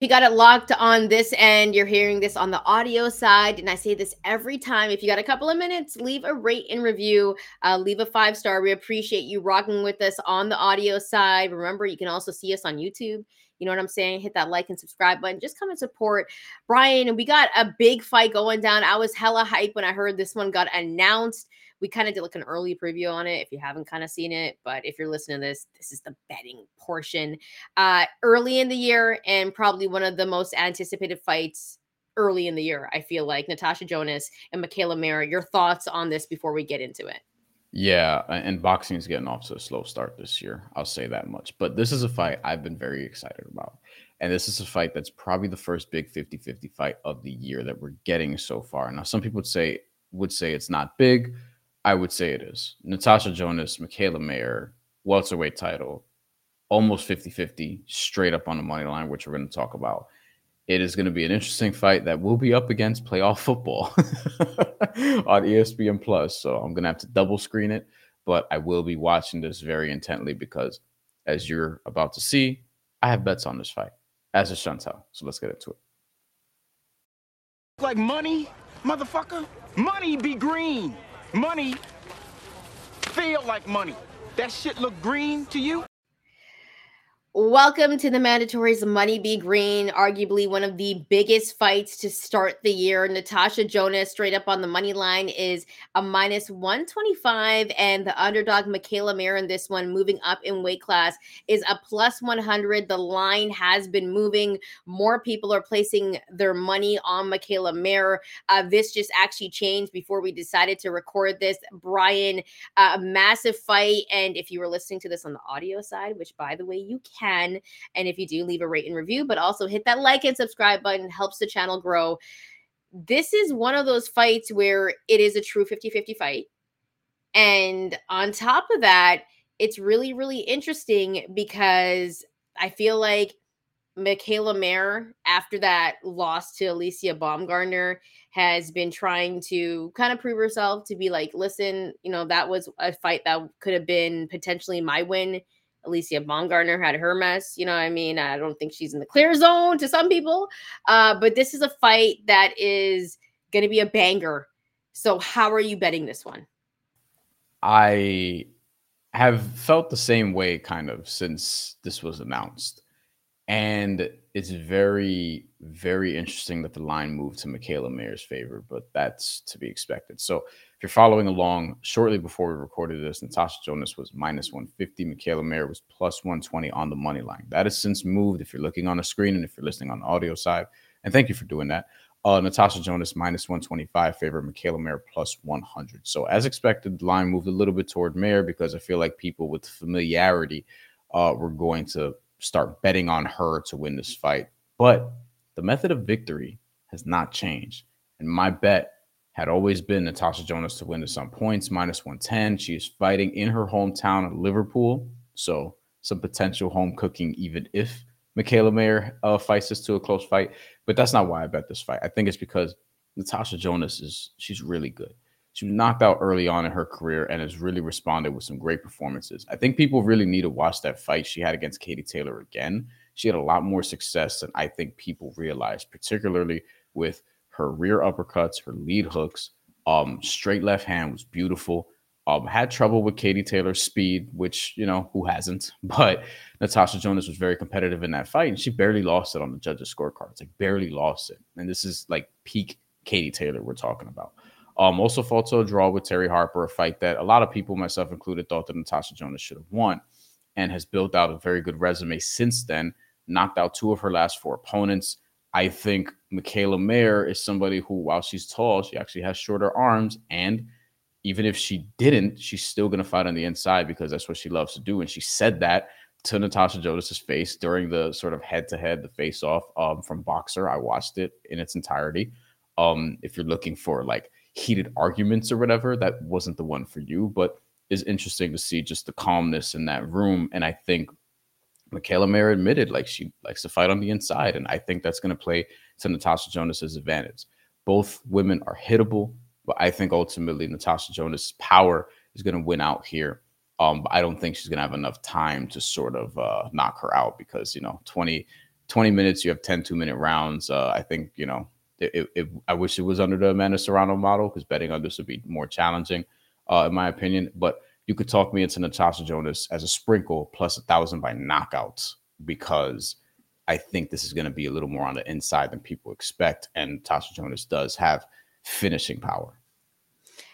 you got it locked on this end. You're hearing this on the audio side. And I say this every time. If you got a couple of minutes, leave a rate and review, uh, leave a five star. We appreciate you rocking with us on the audio side. Remember, you can also see us on YouTube. You know what I'm saying? Hit that like and subscribe button. Just come and support Bryan. And we got a big fight going down. I was hella hype when I heard this one got announced we kind of did like an early preview on it if you haven't kind of seen it but if you're listening to this this is the betting portion uh early in the year and probably one of the most anticipated fights early in the year i feel like natasha jonas and Mikaela mayer your thoughts on this before we get into it yeah, and boxing is getting off to a slow start this year. I'll say that much. But this is a fight I've been very excited about. And this is a fight that's probably the first big 50-50 fight of the year that we're getting so far. Now, some people would say would say it's not big. I would say it is. Natasha Jonas, Mikaela Mayer, welterweight title, almost 50 50, straight up on the money line, which we're going to talk about. It is going to be an interesting fight that will be up against playoff football on ESPN Plus. So I'm going to have to double screen it, but I will be watching this very intently because, as you're about to see, I have bets on this fight, as is Shantelle. So let's get into it. Like money, motherfucker? Money be green. Money feel like money. That shit look green to you? Welcome to the Mandatories Money Be Green, arguably one of the biggest fights to start the year. Natasha Jonas, straight up on the money line, is a minus 125, and the underdog Mikaela Mayer in this one, moving up in weight class, is a plus 100. The line has been moving. More people are placing their money on Mikaela Mayer. Uh, this just actually changed before we decided to record this. Bryan, uh, a massive fight. And if you were listening to this on the audio side, which by the way, you can can. And if you do, leave a rate and review, but also hit that like and subscribe button, helps the channel grow. This is one of those fights where it is a true 50 50 fight. And on top of that, it's really, really interesting because I feel like Mikaela Mayer, after that loss to Alycia Baumgardner, has been trying to kind of prove herself to be like, listen, you know, that was a fight that could have been potentially my win Alycia Baumgardner had her mess. You know I mean? I don't think she's in the clear zone to some people. Uh, but this is a fight that is going to be a banger. So, how are you betting this one? I have felt the same way kind of since this was announced. And it's very, very interesting that the line moved to Mikaela Mayer's favor, but that's to be expected. So if you're following along, shortly before we recorded this, Natasha Jonas was minus 150. Mikaela Mayer was plus 120 on the money line. That has since moved if you're looking on the screen and if you're listening on the audio side. And thank you for doing that. Uh, Natasha Jonas minus 125 favor Mikaela Mayer plus 100. So as expected, the line moved a little bit toward Mayer because I feel like people with familiarity uh, were going to start betting on her to win this fight. But the method of victory has not changed. And my bet had always been Natasha Jonas to win to some points, minus 110. She is fighting in her hometown of Liverpool. So some potential home cooking, even if Mikaela Mayer uh, fights this to a close fight. But that's not why I bet this fight. I think it's because Natasha Jonas is she's really good. She was knocked out early on in her career and has really responded with some great performances. I think people really need to watch that fight she had against Katie Taylor again. She had a lot more success than I think people realize, particularly with her rear uppercuts, her lead hooks. Um, straight left hand was beautiful. Um, had trouble with Katie Taylor's speed, which you know who hasn't. But Natasha Jonas was very competitive in that fight, and she barely lost it on the judges' scorecards. Like barely lost it. And this is like peak Katie Taylor we're talking about. Um, also fought to a draw with Terri Harper, a fight that a lot of people, myself included, thought that Natasha Jonas should have won, and has built out a very good resume since then. Knocked out two of her last four opponents. I think Mikaela Mayer is somebody who, while she's tall, she actually has shorter arms. And even if she didn't, she's still going to fight on the inside because that's what she loves to do. And she said that to Natasha Jonas's face during the sort of head to head, the face off um, from Boxxer. I watched it in its entirety. Um, if you're looking for like heated arguments or whatever, that wasn't the one for you, but is interesting to see just the calmness in that room. And I think Mikaela Mayer admitted like she likes to fight on the inside, and I think that's going to play to Natasha Jonas's advantage. Both women are hittable, but I think ultimately Natasha Jonas's power is going to win out here. Um, but I don't think she's going to have enough time to sort of uh, knock her out because you know 20 20 minutes, you have 10 two minute rounds. Uh, I think, you know, it, it, I wish it was under the Amanda Serrano model because betting on this would be more challenging, uh, in my opinion. But you could talk me into Natasha Jonas as a sprinkle plus a thousand by knockouts because I think this is going to be a little more on the inside than people expect. And Natasha Jonas does have finishing power.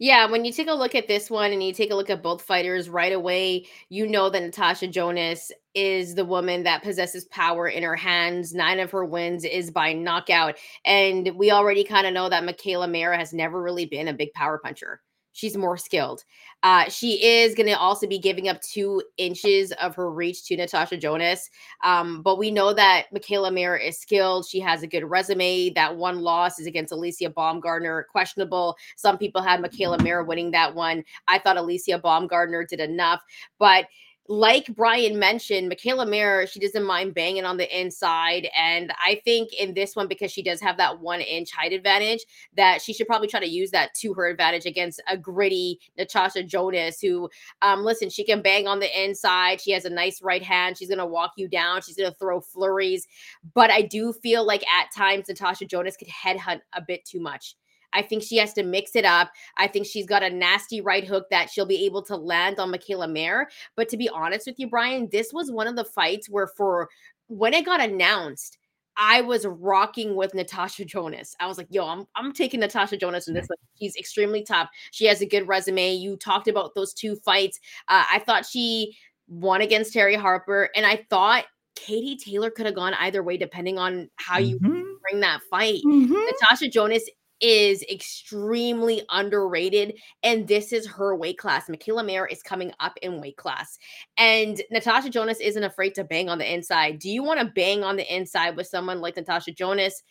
Yeah, when you take a look at this one and you take a look at both fighters right away, you know that Natasha Jonas is the woman that possesses power in her hands. Nine of her wins is by knockout. And we already kind of know that Mikaela Mayer has never really been a big power puncher she's more skilled. Uh, she is going to also be giving up two inches of her reach to Natasha Jonas. Um, but we know that Mikaela Mayer is skilled. She has a good resume. That one loss is against Alycia Baumgardner, questionable. Some people had Mikaela Mayer winning that one. I thought Alycia Baumgardner did enough. But like Brian mentioned, Mikaela Mayer, she doesn't mind banging on the inside. And I think in this one, because she does have that one inch height advantage, that she should probably try to use that to her advantage against a gritty Natasha Jonas, who, um, listen, she can bang on the inside. She has a nice right hand. She's going to walk you down. She's going to throw flurries. But I do feel like at times Natasha Jonas could headhunt a bit too much. I think she has to mix it up. I think she's got a nasty right hook that she'll be able to land on Mikaela Mayer. But to be honest with you, Bryan, this was one of the fights where for when it got announced, I was rocking with Natasha Jonas. I was like, yo, I'm, I'm taking Natasha Jonas in this. Like, she's extremely tough. She has a good resume. You talked about those two fights. Uh, I thought she won against Terri Harper, and I thought Katie Taylor could have gone either way depending on how you mm-hmm. bring that fight. Mm-hmm. Natasha Jonas is extremely underrated, and this is her weight class. Mikaela Mayer is coming up in weight class, and Natasha Jonas isn't afraid to bang on the inside. Do you want to bang on the inside with someone like Natasha Jonas?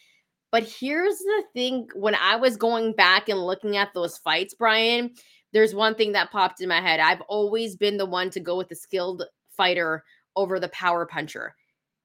But here's the thing when I was going back and looking at those fights, Bryan, there's one thing that popped in my head. I've always been the one to go with the skilled fighter over the power puncher.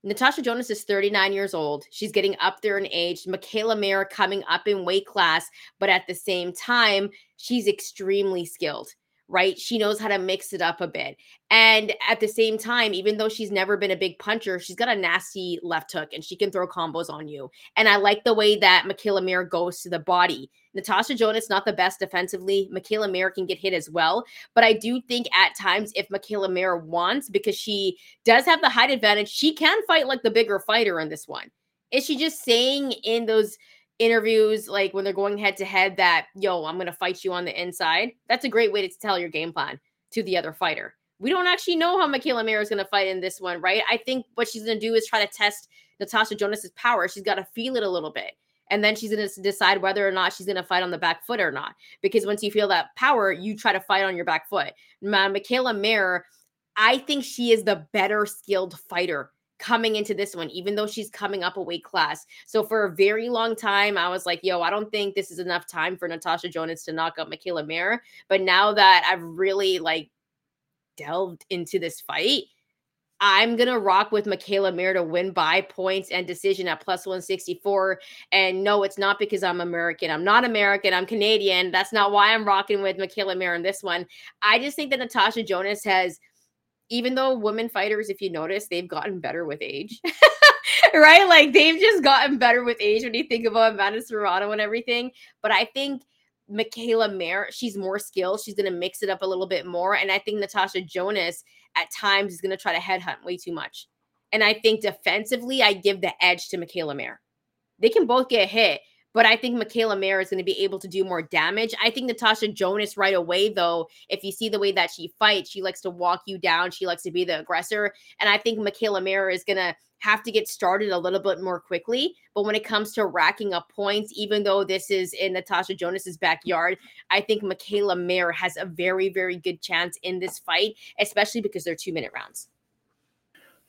Natasha Jonas is 39 years old. She's getting up there in age. Mikaela Mayer coming up in weight class, but at the same time, she's extremely skilled right? She knows how to mix it up a bit. And at the same time, even though she's never been a big puncher, she's got a nasty left hook and she can throw combos on you. And I like the way that Mikaela Mayer goes to the body. Natasha Jonas not the best defensively. Mikaela Mayer can get hit as well, but I do think at times if Mikaela Mayer wants, because she does have the height advantage, she can fight like the bigger fighter in this one. Is she just saying in those interviews, like when they're going head to head, that, yo, I'm going to fight you on the inside. That's a great way to tell your game plan to the other fighter. We don't actually know how Mikaela Mayer is going to fight in this one, right? I think what she's going to do is try to test Natasha Jonas's power. She's got to feel it a little bit. And then she's going to decide whether or not she's going to fight on the back foot or not. Because once you feel that power, you try to fight on your back foot. Mikaela Mayer, I think she is the better skilled fighter coming into this one, even though she's coming up a weight class. So for a very long time, I was like, yo, I don't think this is enough time for Natasha Jonas to knock out Mikaela Mayer. But now that I've really like delved into this fight, I'm gonna rock with Mikaela Mayer to win by points and decision at plus 164. And no, it's not because I'm American. I'm not American. I'm Canadian. That's not why I'm rocking with Mikaela Mayer in this one. I just think that Natasha Jonas has – even though women fighters, if you notice, they've gotten better with age. right? Like they've just gotten better with age when you think about Amanda Serrano and everything. But I think Mikaela Mayer, she's more skilled. She's going to mix it up a little bit more. And I think Natasha Jonas at times is going to try to headhunt way too much. And I think defensively, I give the edge to Mikaela Mayer. They can both get hit, but I think Mikaela Mayer is going to be able to do more damage. I think Natasha Jonas right away, though, if you see the way that she fights, she likes to walk you down. She likes to be the aggressor. And I think Mikaela Mayer is going to have to get started a little bit more quickly. But when it comes to racking up points, even though this is in Natasha Jonas's backyard, I think Mikaela Mayer has a very, very good chance in this fight, especially because they're two minute rounds.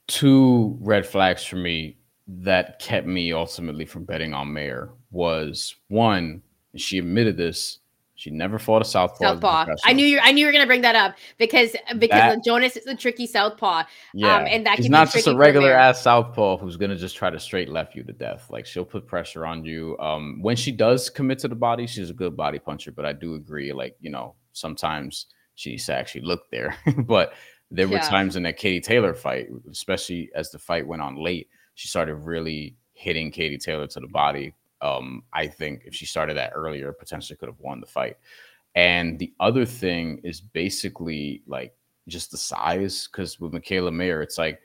Two red flags for me that kept me ultimately from betting on Mayer was one, she admitted this. She never fought a southpaw. Southpaw. I knew you. I knew you were going to bring that up because because that, Jonas is a tricky southpaw. Um, yeah, um, and that he's not just a regular ass southpaw who's going to just try to straight left you to death. Like she'll put pressure on you. Um, when she does commit to the body, she's a good body puncher. But I do agree, like you know, sometimes she needs to actually look there. but there were yeah. times in that Katie Taylor fight, especially as the fight went on late, she started really hitting Katie Taylor to the body. Um, I think if she started that earlier, potentially could have won the fight. And the other thing is basically like just the size, because with Mikaela Mayer, it's like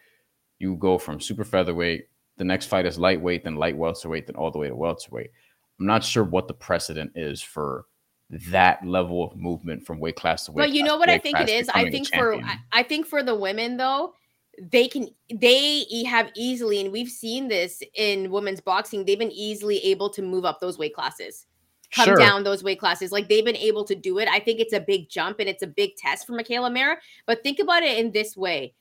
you go from super featherweight, the next fight is lightweight, then light welterweight, then all the way to welterweight. I'm not sure what the precedent is for that level of movement from weight class to weight. But you know what I think it is. I think for I, I think for the women though, they can they have easily, and we've seen this in women's boxing. They've been easily able to move up those weight classes, come Sure. down those weight classes. Like they've been able to do it. I think it's a big jump and it's a big test for Mikaela Mayer. But think about it in this way: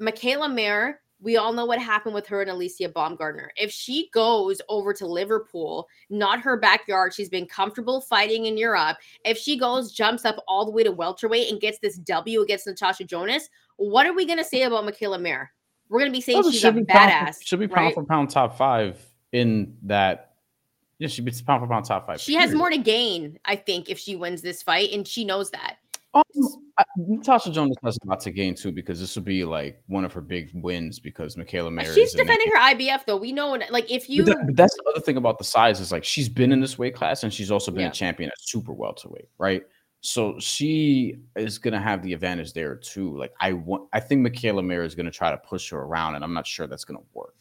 Mikaela Mayer. We all know what happened with her and Alycia Baumgardner. If she goes over to Liverpool, not her backyard, she's been comfortable fighting in Europe. If she goes, jumps up all the way to welterweight and gets this W against Natasha Jonas, what are we going to say about Mikaela Mayer? We're going to be saying Well, she's a be pound for- badass. she'll be pound right? for pound top five in that. Yeah, she'll be pound for pound top five. She has more to gain, I think, if she wins this fight, and she knows that. Um, I, Natasha Jonas has a lot to gain too because this will be like one of her big wins because Mikaela Mayer. She's defending her IBF though. We know, like, if you But, that- but that's the other thing about the size is like she's been in this weight class and she's also been Yeah. a champion at super welterweight, right? So she is gonna have the advantage there too. Like I want, I think Mikaela Mayer is gonna try to push her around, and I'm not sure that's gonna work.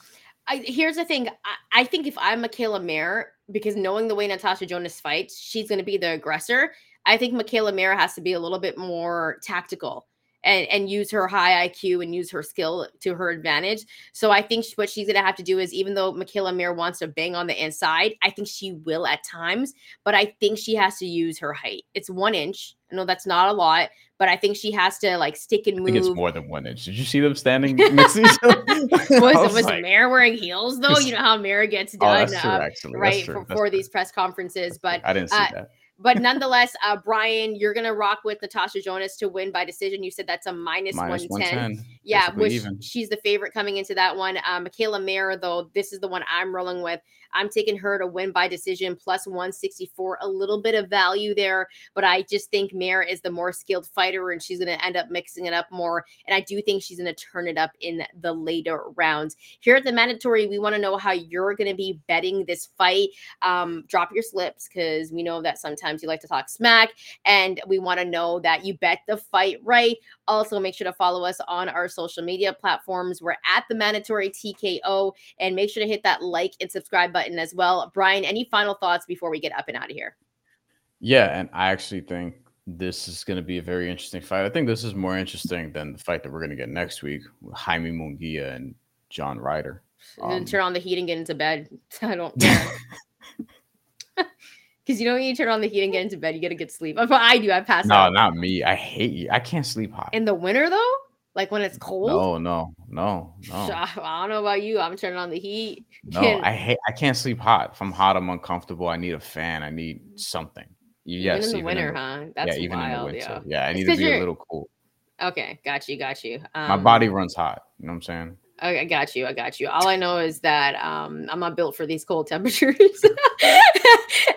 I, here's the thing. I, I think if I'm Mikaela Mayer, because knowing the way Natasha Jonas fights, she's going to be the aggressor. I think Mikaela Mayer has to be a little bit more tactical and, and use her high IQ and use her skill to her advantage. So I think what she's going to have to do is, even though Mikaela Mayer wants to bang on the inside, I think she will at times, but I think she has to use her height. It's one inch. I know that's not a lot, but I think she has to like stick and I think it's more than one inch. Did you see them standing next to each other? Was, was was like, wearing heels though? You know how Mayer gets Oh, done. that's true. uh, right for, for these press conferences but I didn't see uh, that. But nonetheless uh bryan you're gonna rock with natasha jonas to win by decision. You said that's a minus, Minus 110. 110. yeah which even. she's the favorite coming into that one. Uh, mikaela mayer though this is the one i'm rolling with. I'm taking her to win by decision plus 164 a little bit of value there but i just think mayer is the more skilled fighter and she's going to end up mixing it up more. And i do think she's going to turn it up in the later rounds. Here at the mandatory we want to know how you're going to be betting this fight. Um, drop your slips because we know that sometimes you like to talk smack and we want to know that you bet the fight right. Also make sure to follow us on our social media platforms. We're at the mandatory tko and make sure to hit that like and subscribe button as well. Bryan any final thoughts before we get up and out of here? Yeah, and I actually think this is going to be a very interesting fight. I think this is more interesting than the fight that we're going to get next week with Jaime Munguia and John Ryder. and then Um, turn on the heat and get into bed. I don't care because you know when you turn on the heat and get into bed you get a good sleep i do i pass no, out not me. I hate you. I can't sleep hot. in the winter though like when it's cold No, no, no, no, I don't know about you. I'm turning on the heat. no. I hate. I can't sleep hot. If I'm hot, I'm uncomfortable. I need a fan. I need something. Yes, even in the winter, the- huh? That's yeah, even wild. in the winter. Yeah, I need to be a you're- little cool. Okay, got you, got you. Um, My body runs hot. You know what I'm saying? I I got you. I got you. All I know is that um, I'm not built for these cold temperatures.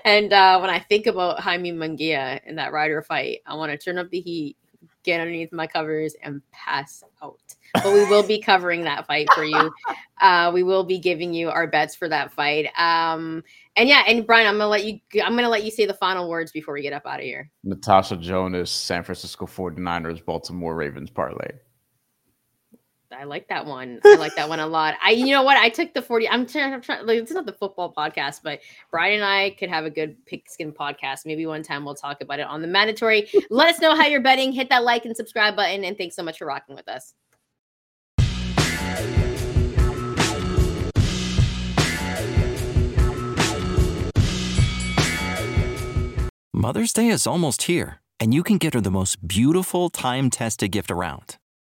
and uh, when I think about Jaime Munguia in that Ryder fight, I want to turn up the heat, get underneath my covers, and pass out. But we will be covering that fight for you. Uh, we will be giving you our bets for that fight. Um, and yeah, and Bryan, I'm gonna let you. I'm gonna let you say the final words before we get up out of here. Natasha Jonas, San Francisco 49ers, Baltimore Ravens parlay. I like that one. I like that one a lot. I, you know what? I took the 40. I'm trying, I'm trying, like, it's not the football podcast, but Bryan and I could have a good pigskin podcast. Maybe one time we'll talk about it on the mandatory. Let us know how you're betting. Hit that like and subscribe button. And thanks so much for rocking with us. Mother's Day is almost here, and you can get her the most beautiful time tested gift around